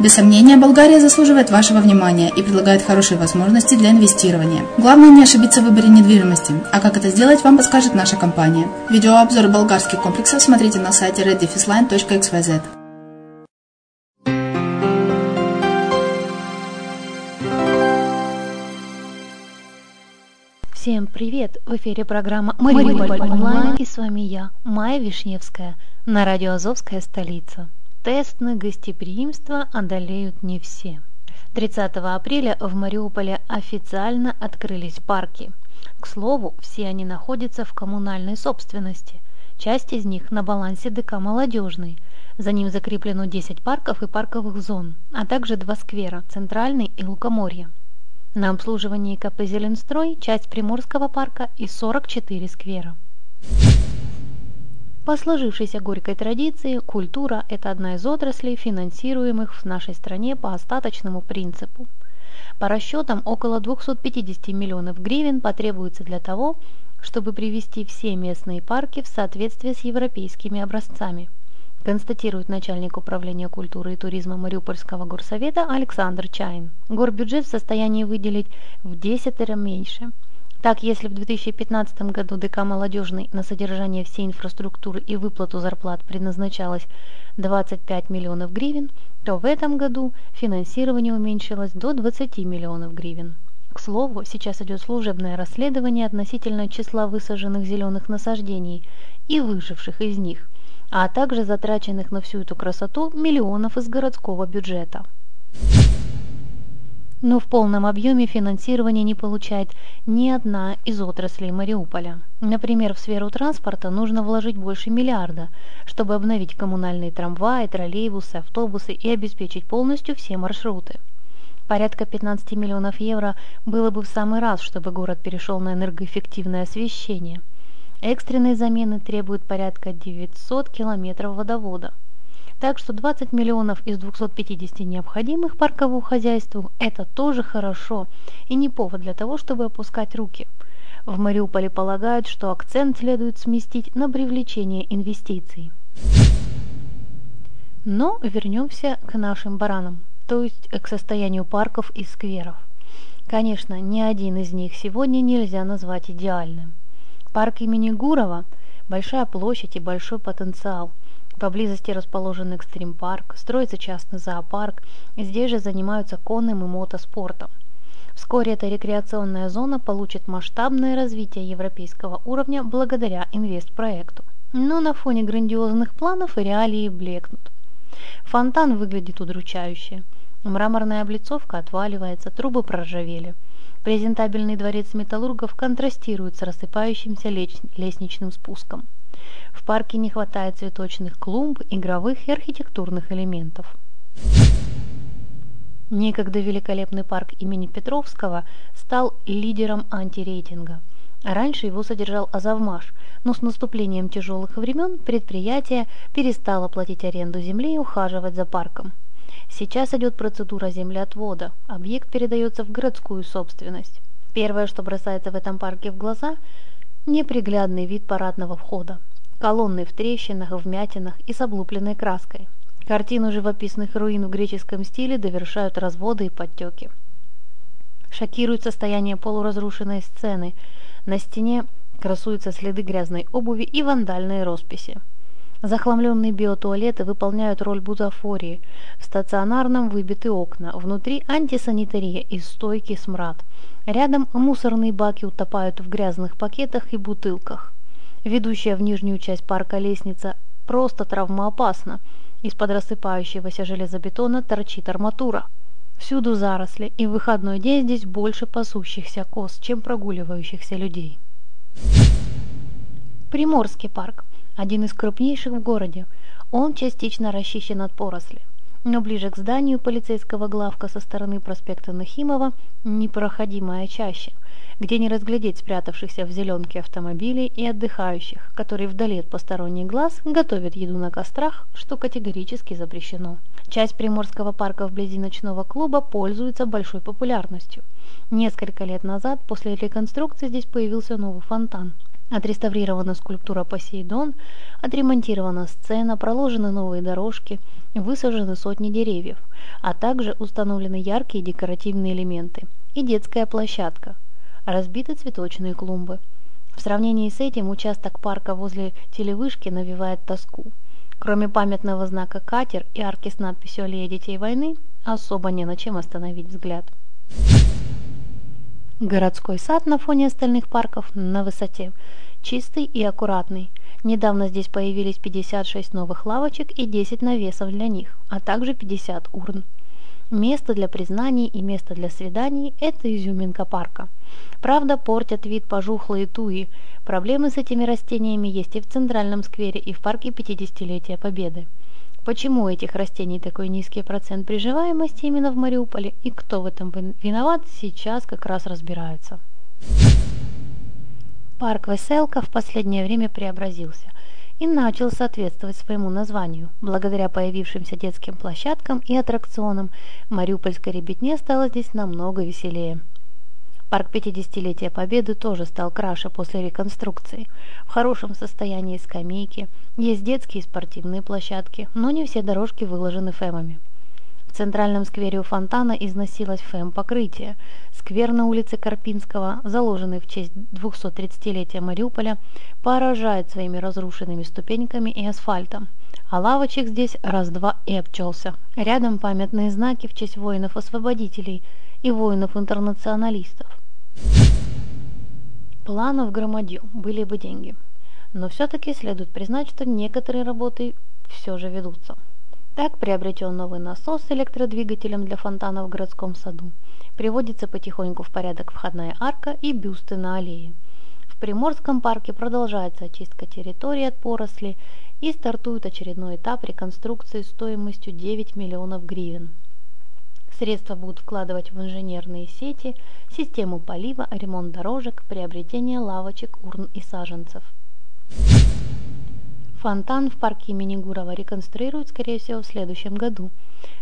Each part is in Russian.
Без сомнения, Болгария заслуживает вашего внимания и предлагает хорошие возможности для инвестирования. Главное не ошибиться в выборе недвижимости, а как это сделать, вам подскажет наша компания. Видеообзор болгарских комплексов смотрите на сайте reddefisline.xyz. Всем привет! В эфире программа Мариуполь онлайн и с вами я, Майя Вишневская, на радио Азовская столица. Тест на гостеприимство одолеют не все. 30 апреля в Мариуполе официально открылись парки. К слову, все они находятся в коммунальной собственности. Часть из них на балансе ДК «Молодежный». За ним закреплено 10 парков и парковых зон, а также два сквера – Центральный и Лукоморье. На обслуживании КП «Зеленстрой» часть Приморского парка и 44 сквера. По сложившейся горькой традиции, культура – это одна из отраслей, финансируемых в нашей стране по остаточному принципу. По расчетам, около 250 миллионов гривен потребуется для того, чтобы привести все местные парки в соответствие с европейскими образцами, констатирует начальник управления культуры и туризма Мариупольского горсовета Александр Чайн. Горбюджет в состоянии выделить в 10 раз меньше – так, если в 2015 году ДК «Молодежный» на содержание всей инфраструктуры и выплату зарплат предназначалось 25 миллионов гривен, то в этом году финансирование уменьшилось до 20 миллионов гривен. К слову, сейчас идет служебное расследование относительно числа высаженных зеленых насаждений и выживших из них, а также затраченных на всю эту красоту миллионов из городского бюджета но в полном объеме финансирования не получает ни одна из отраслей Мариуполя. Например, в сферу транспорта нужно вложить больше миллиарда, чтобы обновить коммунальные трамваи, троллейбусы, автобусы и обеспечить полностью все маршруты. Порядка 15 миллионов евро было бы в самый раз, чтобы город перешел на энергоэффективное освещение. Экстренные замены требуют порядка 900 километров водовода. Так что 20 миллионов из 250 необходимых парковому хозяйству – это тоже хорошо и не повод для того, чтобы опускать руки. В Мариуполе полагают, что акцент следует сместить на привлечение инвестиций. Но вернемся к нашим баранам, то есть к состоянию парков и скверов. Конечно, ни один из них сегодня нельзя назвать идеальным. Парк имени Гурова – большая площадь и большой потенциал – Поблизости расположен экстрим-парк, строится частный зоопарк, здесь же занимаются конным и мотоспортом. Вскоре эта рекреационная зона получит масштабное развитие европейского уровня благодаря инвестпроекту. Но на фоне грандиозных планов реалии блекнут. Фонтан выглядит удручающе. Мраморная облицовка отваливается, трубы проржавели. Презентабельный дворец металлургов контрастирует с рассыпающимся лестничным спуском. В парке не хватает цветочных клумб, игровых и архитектурных элементов. Некогда великолепный парк имени Петровского стал лидером антирейтинга. Раньше его содержал Азовмаш, но с наступлением тяжелых времен предприятие перестало платить аренду земли и ухаживать за парком. Сейчас идет процедура землеотвода, объект передается в городскую собственность. Первое, что бросается в этом парке в глаза – неприглядный вид парадного входа колонны в трещинах, вмятинах и с облупленной краской. Картину живописных руин в греческом стиле довершают разводы и подтеки. Шокирует состояние полуразрушенной сцены. На стене красуются следы грязной обуви и вандальные росписи. Захламленные биотуалеты выполняют роль бутафории. В стационарном выбиты окна, внутри антисанитария и стойкий смрад. Рядом мусорные баки утопают в грязных пакетах и бутылках. Ведущая в нижнюю часть парка лестница просто травмоопасна. Из-под рассыпающегося железобетона торчит арматура. Всюду заросли, и в выходной день здесь больше пасущихся коз, чем прогуливающихся людей. Приморский парк – один из крупнейших в городе. Он частично расчищен от поросли. Но ближе к зданию полицейского главка со стороны проспекта Нахимова непроходимая чаще где не разглядеть спрятавшихся в зеленке автомобилей и отдыхающих, которые вдали от посторонних глаз готовят еду на кострах, что категорически запрещено. Часть Приморского парка вблизи ночного клуба пользуется большой популярностью. Несколько лет назад после реконструкции здесь появился новый фонтан. Отреставрирована скульптура Посейдон, отремонтирована сцена, проложены новые дорожки, высажены сотни деревьев, а также установлены яркие декоративные элементы и детская площадка, разбиты цветочные клумбы. В сравнении с этим участок парка возле телевышки навевает тоску. Кроме памятного знака «Катер» и арки с надписью «Аллея детей войны», особо не на чем остановить взгляд. Городской сад на фоне остальных парков на высоте. Чистый и аккуратный. Недавно здесь появились 56 новых лавочек и 10 навесов для них, а также 50 урн. Место для признаний и место для свиданий – это изюминка парка. Правда, портят вид пожухлые туи. Проблемы с этими растениями есть и в Центральном сквере, и в парке 50-летия Победы. Почему у этих растений такой низкий процент приживаемости именно в Мариуполе и кто в этом виноват, сейчас как раз разбираются. Парк Веселка в последнее время преобразился и начал соответствовать своему названию. Благодаря появившимся детским площадкам и аттракционам мариупольской ребятне стало здесь намного веселее. Парк 50-летия Победы тоже стал краше после реконструкции. В хорошем состоянии скамейки, есть детские и спортивные площадки, но не все дорожки выложены фемами. В центральном сквере у фонтана износилось фэм-покрытие. Сквер на улице Карпинского, заложенный в честь 230-летия Мариуполя, поражает своими разрушенными ступеньками и асфальтом. А лавочек здесь раз-два и обчелся. Рядом памятные знаки в честь воинов-освободителей и воинов-интернационалистов. Планов громадью, были бы деньги. Но все-таки следует признать, что некоторые работы все же ведутся. Так приобретен новый насос с электродвигателем для фонтана в городском саду. Приводится потихоньку в порядок входная арка и бюсты на аллее. В Приморском парке продолжается очистка территории от поросли и стартует очередной этап реконструкции стоимостью 9 миллионов гривен. Средства будут вкладывать в инженерные сети, систему полива, ремонт дорожек, приобретение лавочек, урн и саженцев. Фонтан в парке имени Гурова реконструируют, скорее всего, в следующем году.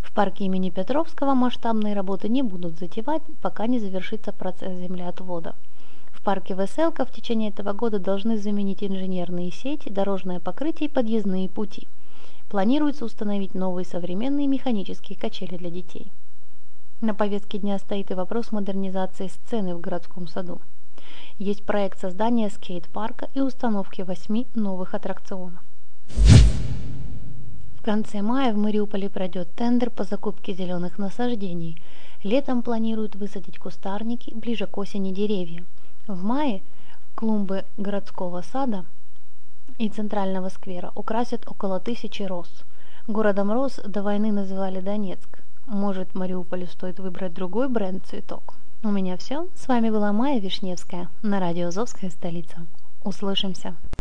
В парке имени Петровского масштабные работы не будут затевать, пока не завершится процесс землеотвода. В парке Веселка в течение этого года должны заменить инженерные сети, дорожное покрытие и подъездные пути. Планируется установить новые современные механические качели для детей. На повестке дня стоит и вопрос модернизации сцены в городском саду. Есть проект создания скейт-парка и установки восьми новых аттракционов. В конце мая в Мариуполе пройдет тендер по закупке зеленых насаждений. Летом планируют высадить кустарники, ближе к осени деревья. В мае клумбы городского сада и центрального сквера украсят около тысячи роз. Городом роз до войны называли Донецк. Может, Мариуполю стоит выбрать другой бренд цветок? У меня все. С вами была Майя Вишневская на радио «Азовская столица». Услышимся.